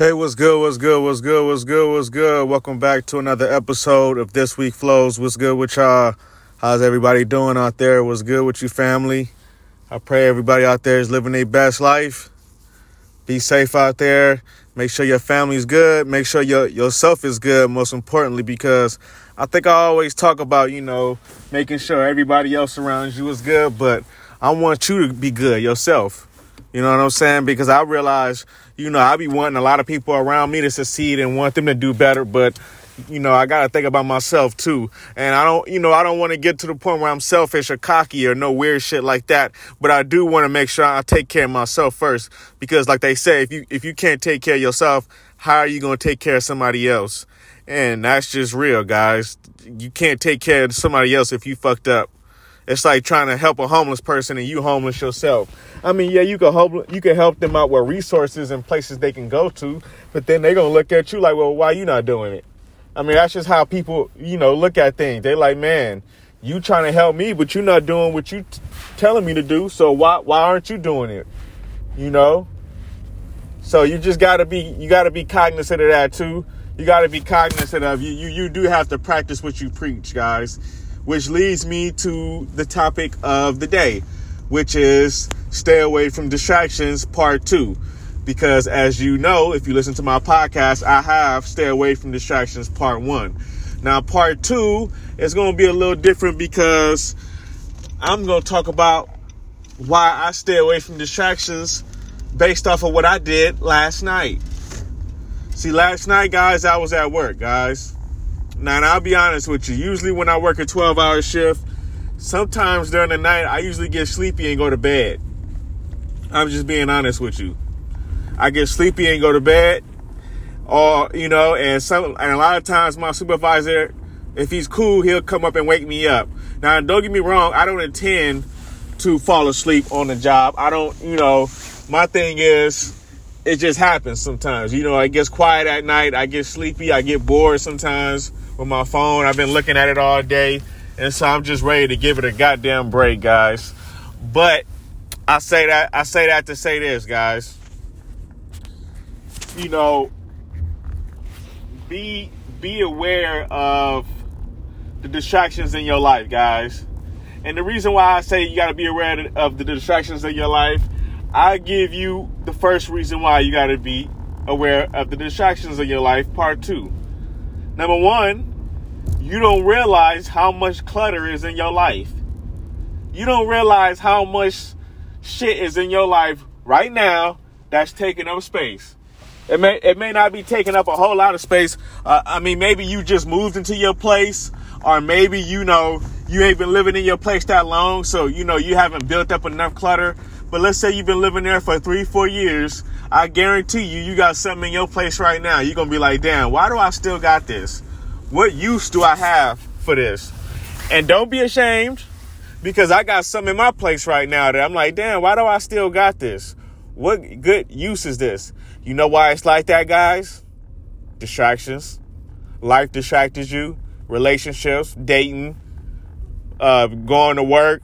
Hey, what's good? What's good? What's good? What's good? What's good? Welcome back to another episode of This Week Flows. What's good with y'all? How's everybody doing out there? What's good with you, family? I pray everybody out there is living their best life. Be safe out there. Make sure your family's good. Make sure your yourself is good, most importantly, because I think I always talk about, you know, making sure everybody else around you is good, but I want you to be good yourself. You know what I'm saying? Because I realize, you know, I be wanting a lot of people around me to succeed and want them to do better, but you know, I gotta think about myself too. And I don't, you know, I don't want to get to the point where I'm selfish or cocky or no weird shit like that. But I do want to make sure I take care of myself first, because like they say, if you if you can't take care of yourself, how are you gonna take care of somebody else? And that's just real, guys. You can't take care of somebody else if you fucked up. It's like trying to help a homeless person and you homeless yourself. I mean, yeah, you can help you can help them out with resources and places they can go to, but then they're gonna look at you like, well, why you not doing it? I mean, that's just how people, you know, look at things. They like, man, you trying to help me, but you're not doing what you t- telling me to do. So why why aren't you doing it? You know. So you just gotta be you gotta be cognizant of that too. You gotta be cognizant of you you you do have to practice what you preach, guys which leads me to the topic of the day, which is stay away from distractions part two. Because as you know, if you listen to my podcast, I have stay away from distractions part one. Now, part two is going to be a little different because I'm going to talk about why I stay away from distractions based off of what I did last night. See, last night, guys, I was at work, guys. Now, and I'll be honest with you. Usually, when I work a 12 hour shift, sometimes during the night, I usually get sleepy and go to bed. I'm just being honest with you. I get sleepy and go to bed, or you know, and some, and a lot of times my supervisor, if he's cool, he'll come up and wake me up. Now, don't get me wrong, I don't intend to fall asleep on the job. I don't, you know, my thing is, it just happens sometimes. You know, I gets quiet at night, I get sleepy, I get bored sometimes with my phone. I've been looking at it all day. And so I'm just ready to give it a goddamn break, guys. But I say that I say that to say this, guys. You know, be be aware of the distractions in your life, guys. And the reason why I say you got to be aware of the distractions in your life, I give you the first reason why you got to be aware of the distractions in your life, part 2. Number 1, you don't realize how much clutter is in your life. You don't realize how much shit is in your life right now that's taking up space. It may it may not be taking up a whole lot of space. Uh, I mean, maybe you just moved into your place, or maybe you know you ain't been living in your place that long, so you know you haven't built up enough clutter. But let's say you've been living there for three, four years. I guarantee you, you got something in your place right now. You're gonna be like, damn, why do I still got this? What use do I have for this? And don't be ashamed because I got some in my place right now that I'm like, damn, why do I still got this? What good use is this? You know why it's like that, guys? Distractions. Life distracted you. Relationships, dating, uh, going to work,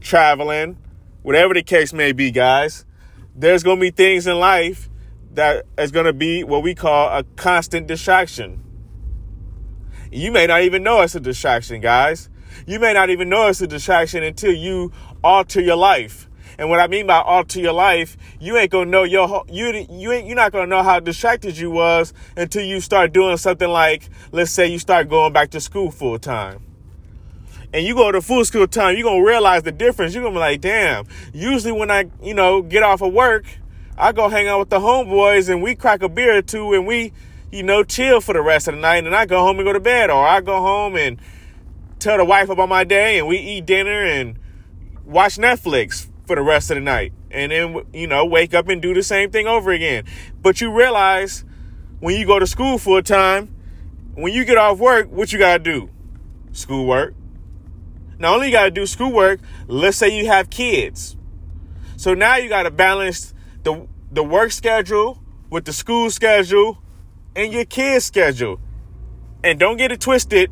traveling, whatever the case may be, guys. There's going to be things in life that is going to be what we call a constant distraction. You may not even know it's a distraction, guys. You may not even know it's a distraction until you alter your life. And what I mean by alter your life, you ain't gonna know your you you ain't you're not gonna know how distracted you was until you start doing something like let's say you start going back to school full time. And you go to full school time, you're gonna realize the difference. You're gonna be like, damn, usually when I, you know, get off of work, I go hang out with the homeboys and we crack a beer or two and we you know, chill for the rest of the night and I go home and go to bed. Or I go home and tell the wife about my day and we eat dinner and watch Netflix for the rest of the night. And then, you know, wake up and do the same thing over again. But you realize when you go to school full time, when you get off work, what you got to do? Schoolwork. Not only you got to do schoolwork, let's say you have kids. So now you got to balance the, the work schedule with the school schedule and your kid's schedule. And don't get it twisted.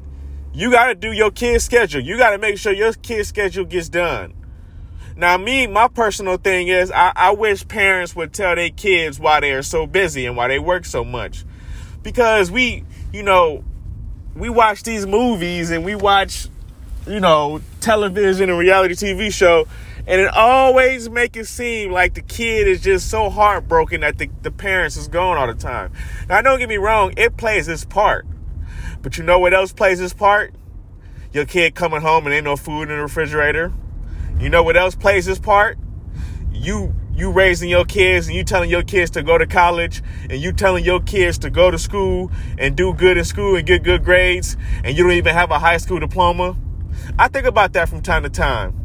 You got to do your kid's schedule. You got to make sure your kid's schedule gets done. Now, me, my personal thing is I, I wish parents would tell their kids why they are so busy and why they work so much. Because we, you know, we watch these movies and we watch, you know, television and reality TV show, and it always make it seem like the kid is just so heartbroken that the, the parents is gone all the time. Now, don't get me wrong, it plays its part. But you know what else plays its part? Your kid coming home and ain't no food in the refrigerator you know what else plays this part? You you raising your kids and you telling your kids to go to college and you telling your kids to go to school and do good in school and get good grades and you don't even have a high school diploma. I think about that from time to time.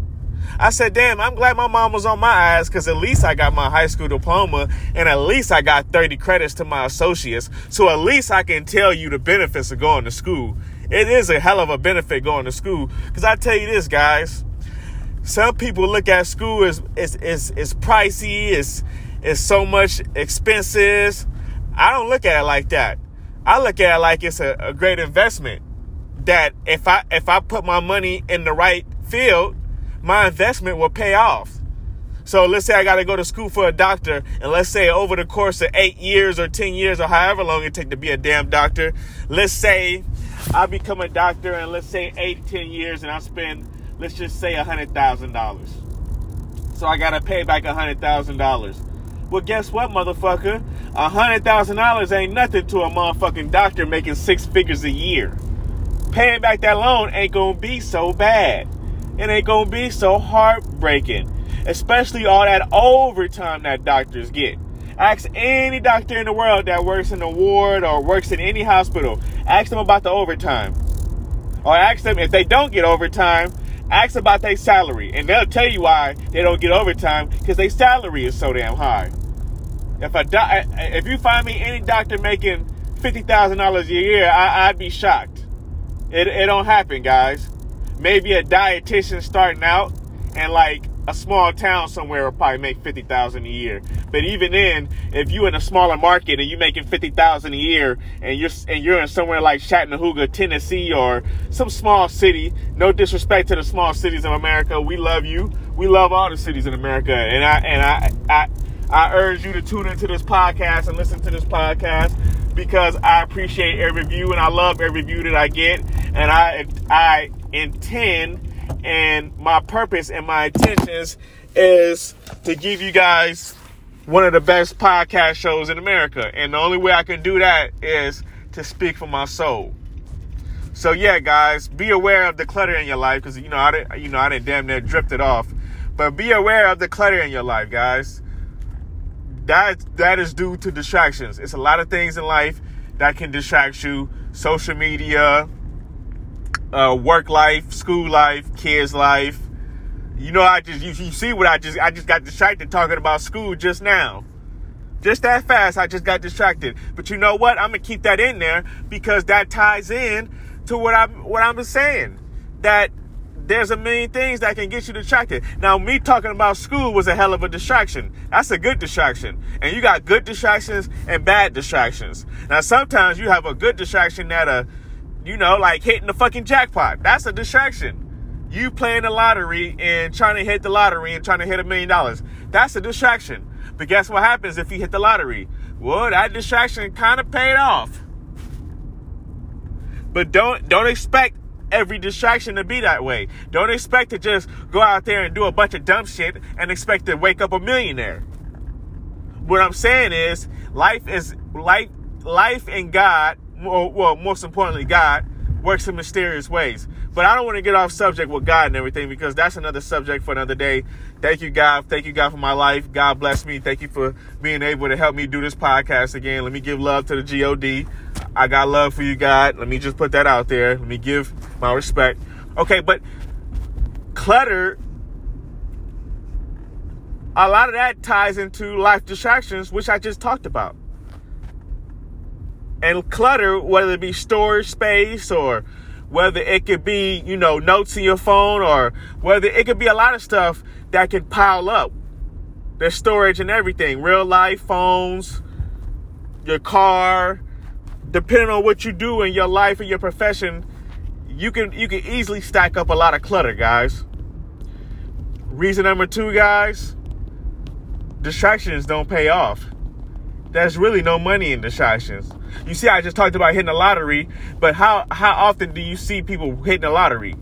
I said, damn, I'm glad my mom was on my ass because at least I got my high school diploma and at least I got 30 credits to my associates. So at least I can tell you the benefits of going to school. It is a hell of a benefit going to school because I tell you this, guys some people look at school as it's it's, it's pricey, it's it's so much expenses. I don't look at it like that. I look at it like it's a, a great investment. That if I if I put my money in the right field, my investment will pay off. So let's say I got to go to school for a doctor, and let's say over the course of eight years or 10 years or however long it take to be a damn doctor, let's say I become a doctor and let's say eight, 10 years and I spend let's just say a $100,000. So I got to pay back a $100,000. Well, guess what, motherfucker? A $100,000 ain't nothing to a motherfucking doctor making six figures a year. Paying back that loan ain't gonna be so bad. It ain't gonna be so heartbreaking. Especially all that overtime that doctors get. Ask any doctor in the world that works in a ward or works in any hospital. Ask them about the overtime. Or ask them if they don't get overtime, Ask about their salary, and they'll tell you why they don't get overtime because their salary is so damn high. If a do- eh, eh, if you find me any doctor making fifty thousand dollars a year, I- would be shocked. It it don't happen, guys. Maybe a dietitian starting out and like a small town somewhere will probably make fifty thousand a year. But even then, if you in a smaller market and you're making fifty thousand a year, and you're and you're in somewhere like Chattanooga, Tennessee, or some small city, no disrespect to the small cities of America, we love you. We love all the cities in America, and I and I I I urge you to tune into this podcast and listen to this podcast because I appreciate every view and I love every view that I get, and I I intend and my purpose and my intentions is to give you guys one of the best podcast shows in America. And the only way I can do that is to speak for my soul. So yeah, guys, be aware of the clutter in your life because you know I didn't, you know I didn't damn near drifted off, but be aware of the clutter in your life, guys. That that is due to distractions. It's a lot of things in life that can distract you. Social media, uh, work life, school life, kids life. You know, I just you, you see what I just I just got distracted talking about school just now. Just that fast, I just got distracted. But you know what? I'm gonna keep that in there because that ties in to what I'm what I'm saying. That there's a million things that can get you distracted. Now, me talking about school was a hell of a distraction. That's a good distraction. And you got good distractions and bad distractions. Now, sometimes you have a good distraction that a you know, like hitting the fucking jackpot. That's a distraction. You playing the lottery and trying to hit the lottery and trying to hit a million dollars. That's a distraction. But guess what happens if you hit the lottery? Well, that distraction kind of paid off. But don't don't expect every distraction to be that way. Don't expect to just go out there and do a bunch of dumb shit and expect to wake up a millionaire. What I'm saying is life is life life and God well, most importantly, God works in mysterious ways. But I don't want to get off subject with God and everything because that's another subject for another day. Thank you, God. Thank you, God, for my life. God bless me. Thank you for being able to help me do this podcast again. Let me give love to the God. I got love for you, God. Let me just put that out there. Let me give my respect. Okay, but clutter, a lot of that ties into life distractions, which I just talked about and clutter, whether it be storage space or whether it could be, you know, notes in your phone or whether it could be a lot of stuff that can pile up. There's storage and everything, real life phones, your car, depending on what you do in your life and your profession, you can you can easily stack up a lot of clutter, guys. Reason number two, guys distractions don't pay off. There's really no money in distractions. You see, I just talked about hitting the lottery, but how how often do you see people hitting the lottery?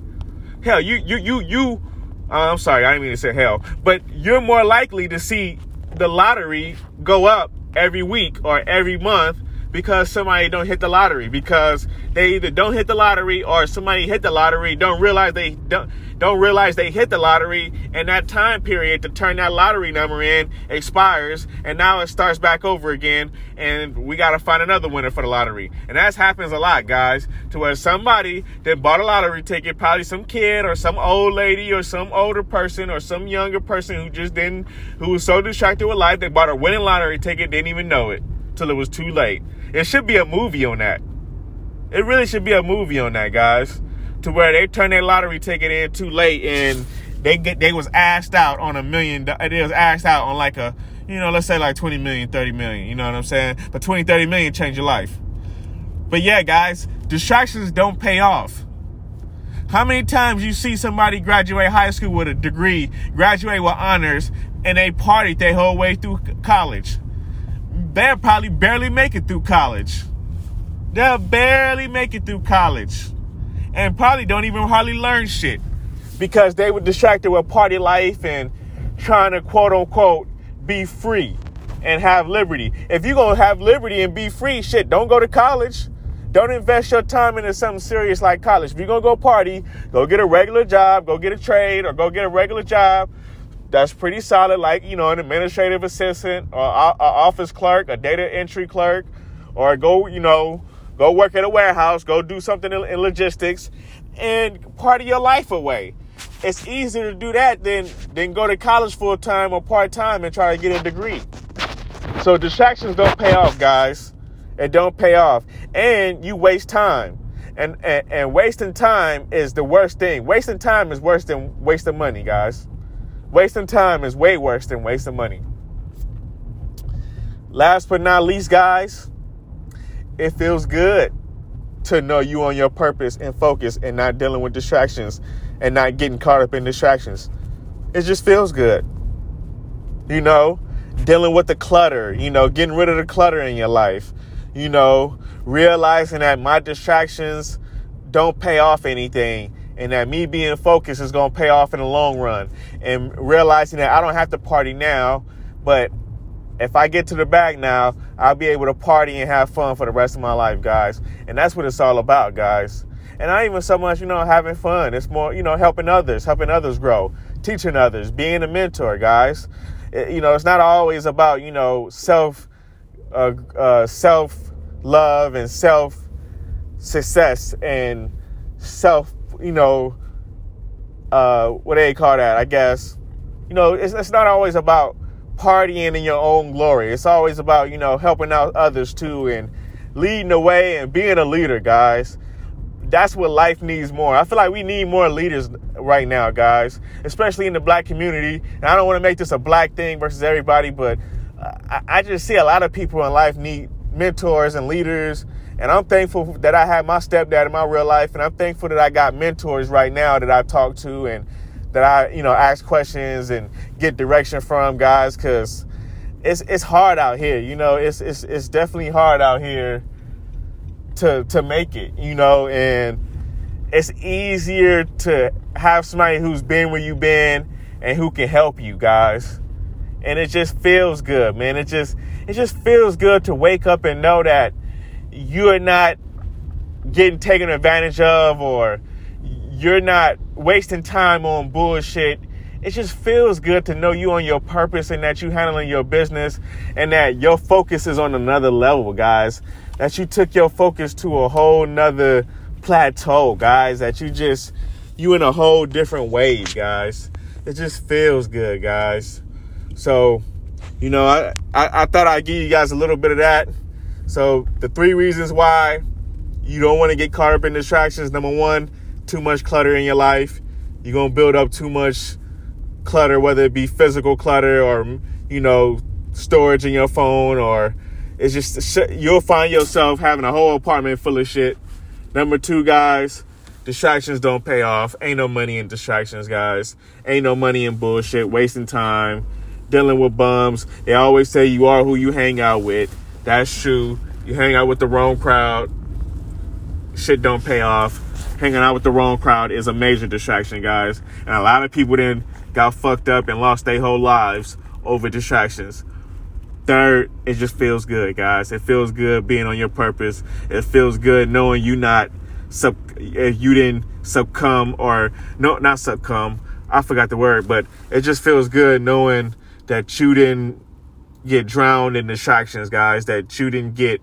Hell, you you you you. Uh, I'm sorry, I didn't mean to say hell, but you're more likely to see the lottery go up every week or every month because somebody don't hit the lottery because they either don't hit the lottery or somebody hit the lottery don't realize they don't don't realize they hit the lottery and that time period to turn that lottery number in expires and now it starts back over again and we got to find another winner for the lottery. And that happens a lot guys to where somebody that bought a lottery ticket probably some kid or some old lady or some older person or some younger person who just didn't who was so distracted with life they bought a winning lottery ticket didn't even know it till it was too late. It should be a movie on that. It really should be a movie on that guys. To where they turn their lottery ticket in too late and they get they was asked out on a million they was asked out on like a you know let's say like 20 million 30 million you know what i'm saying? But 20 30 million change your life. But yeah guys distractions don't pay off. How many times you see somebody graduate high school with a degree graduate with honors and they partied their whole way through college they'll probably barely make it through college they'll barely make it through college and probably don't even hardly learn shit because they were distracted with party life and trying to quote unquote be free and have liberty. If you're gonna have liberty and be free, shit, don't go to college. Don't invest your time into something serious like college. If you're gonna go party, go get a regular job, go get a trade, or go get a regular job that's pretty solid, like you know, an administrative assistant or an office clerk, a data entry clerk, or go, you know, Go work at a warehouse, go do something in, logistics, and part of your life away. It's easier to do that than than go to college full time or part time and try to get a degree. So distractions don't pay off, guys. It don't pay off, and you waste time. And, and and wasting time is the worst thing. Wasting time is worse than wasting money, guys. Wasting time is way worse than wasting money. Last but not least, guys, it feels good to know you on your purpose and focus and not dealing with distractions and not getting caught up in distractions. It just feels good. You know, dealing with the clutter, you know, getting rid of the clutter in your life, you know, realizing that my distractions don't pay off anything and that me being focused is going to pay off in the long run and realizing that I don't have to party now, but if I get to the back now, I'll be able to party and have fun for the rest of my life, guys. And that's what it's all about, guys. And not even so much, you know, having fun. It's more, you know, helping others, helping others grow, teaching others, being a mentor, guys. It, you know, it's not always about, you know, self, uh, uh, self love and self success and self, you know, uh, what they call that? I guess, you know, it's, it's not always about partying in your own glory. It's always about, you know, helping out others too and leading the way and being a leader, guys. That's what life needs more. I feel like we need more leaders right now, guys, especially in the black community. And I don't want to make this a black thing versus everybody, but I, I just see a lot of people in life need mentors and leaders. And I'm thankful that I had my stepdad in my real life. And I'm thankful that I got mentors right now that I talk to and that I, you know, ask questions and get direction from guys because it's it's hard out here. You know, it's it's it's definitely hard out here to to make it. You know, and it's easier to have somebody who's been where you've been and who can help you guys. And it just feels good, man. It just it just feels good to wake up and know that you're not getting taken advantage of or you're not wasting time on bullshit. It just feels good to know you on your purpose and that you handling your business and that your focus is on another level, guys. That you took your focus to a whole nother plateau, guys. That you just you in a whole different wave, guys. It just feels good, guys. So, you know, I, I, I thought I'd give you guys a little bit of that. So the three reasons why you don't want to get caught up in distractions. Number one, too much clutter in your life. You're going to build up too much clutter, whether it be physical clutter or, you know, storage in your phone, or it's just, you'll find yourself having a whole apartment full of shit. Number two, guys, distractions don't pay off. Ain't no money in distractions, guys. Ain't no money in bullshit, wasting time, dealing with bums. They always say you are who you hang out with. That's true. You hang out with the wrong crowd, shit don't pay off. Hanging out with the wrong crowd is a major distraction, guys. And a lot of people then got fucked up and lost their whole lives over distractions. Third, it just feels good, guys. It feels good being on your purpose. It feels good knowing you not sub if you didn't succumb or no not succumb. I forgot the word, but it just feels good knowing that you didn't get drowned in distractions, guys. That you didn't get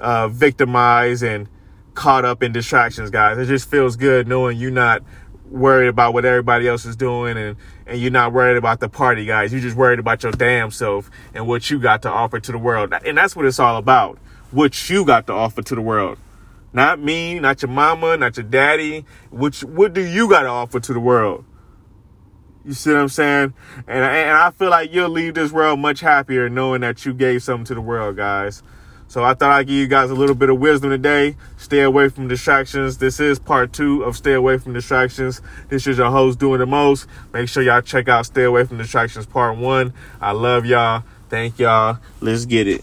uh, victimized and caught up in distractions, guys. It just feels good knowing you're not worried about what everybody else is doing and, and you're not worried about the party, guys. You're just worried about your damn self and what you got to offer to the world. And that's what it's all about. What you got to offer to the world. Not me, not your mama, not your daddy. What, what do you got to offer to the world? You see what I'm saying? And, and I feel like you'll leave this world much happier knowing that you gave something to the world, guys. So I thought I'd give you guys a little bit of wisdom today. Stay away from distractions. This is part two of Stay Away from Distractions. This is your host doing the most. Make sure y'all check out Stay Away from Distractions part one. I love y'all. Thank y'all. Let's get it.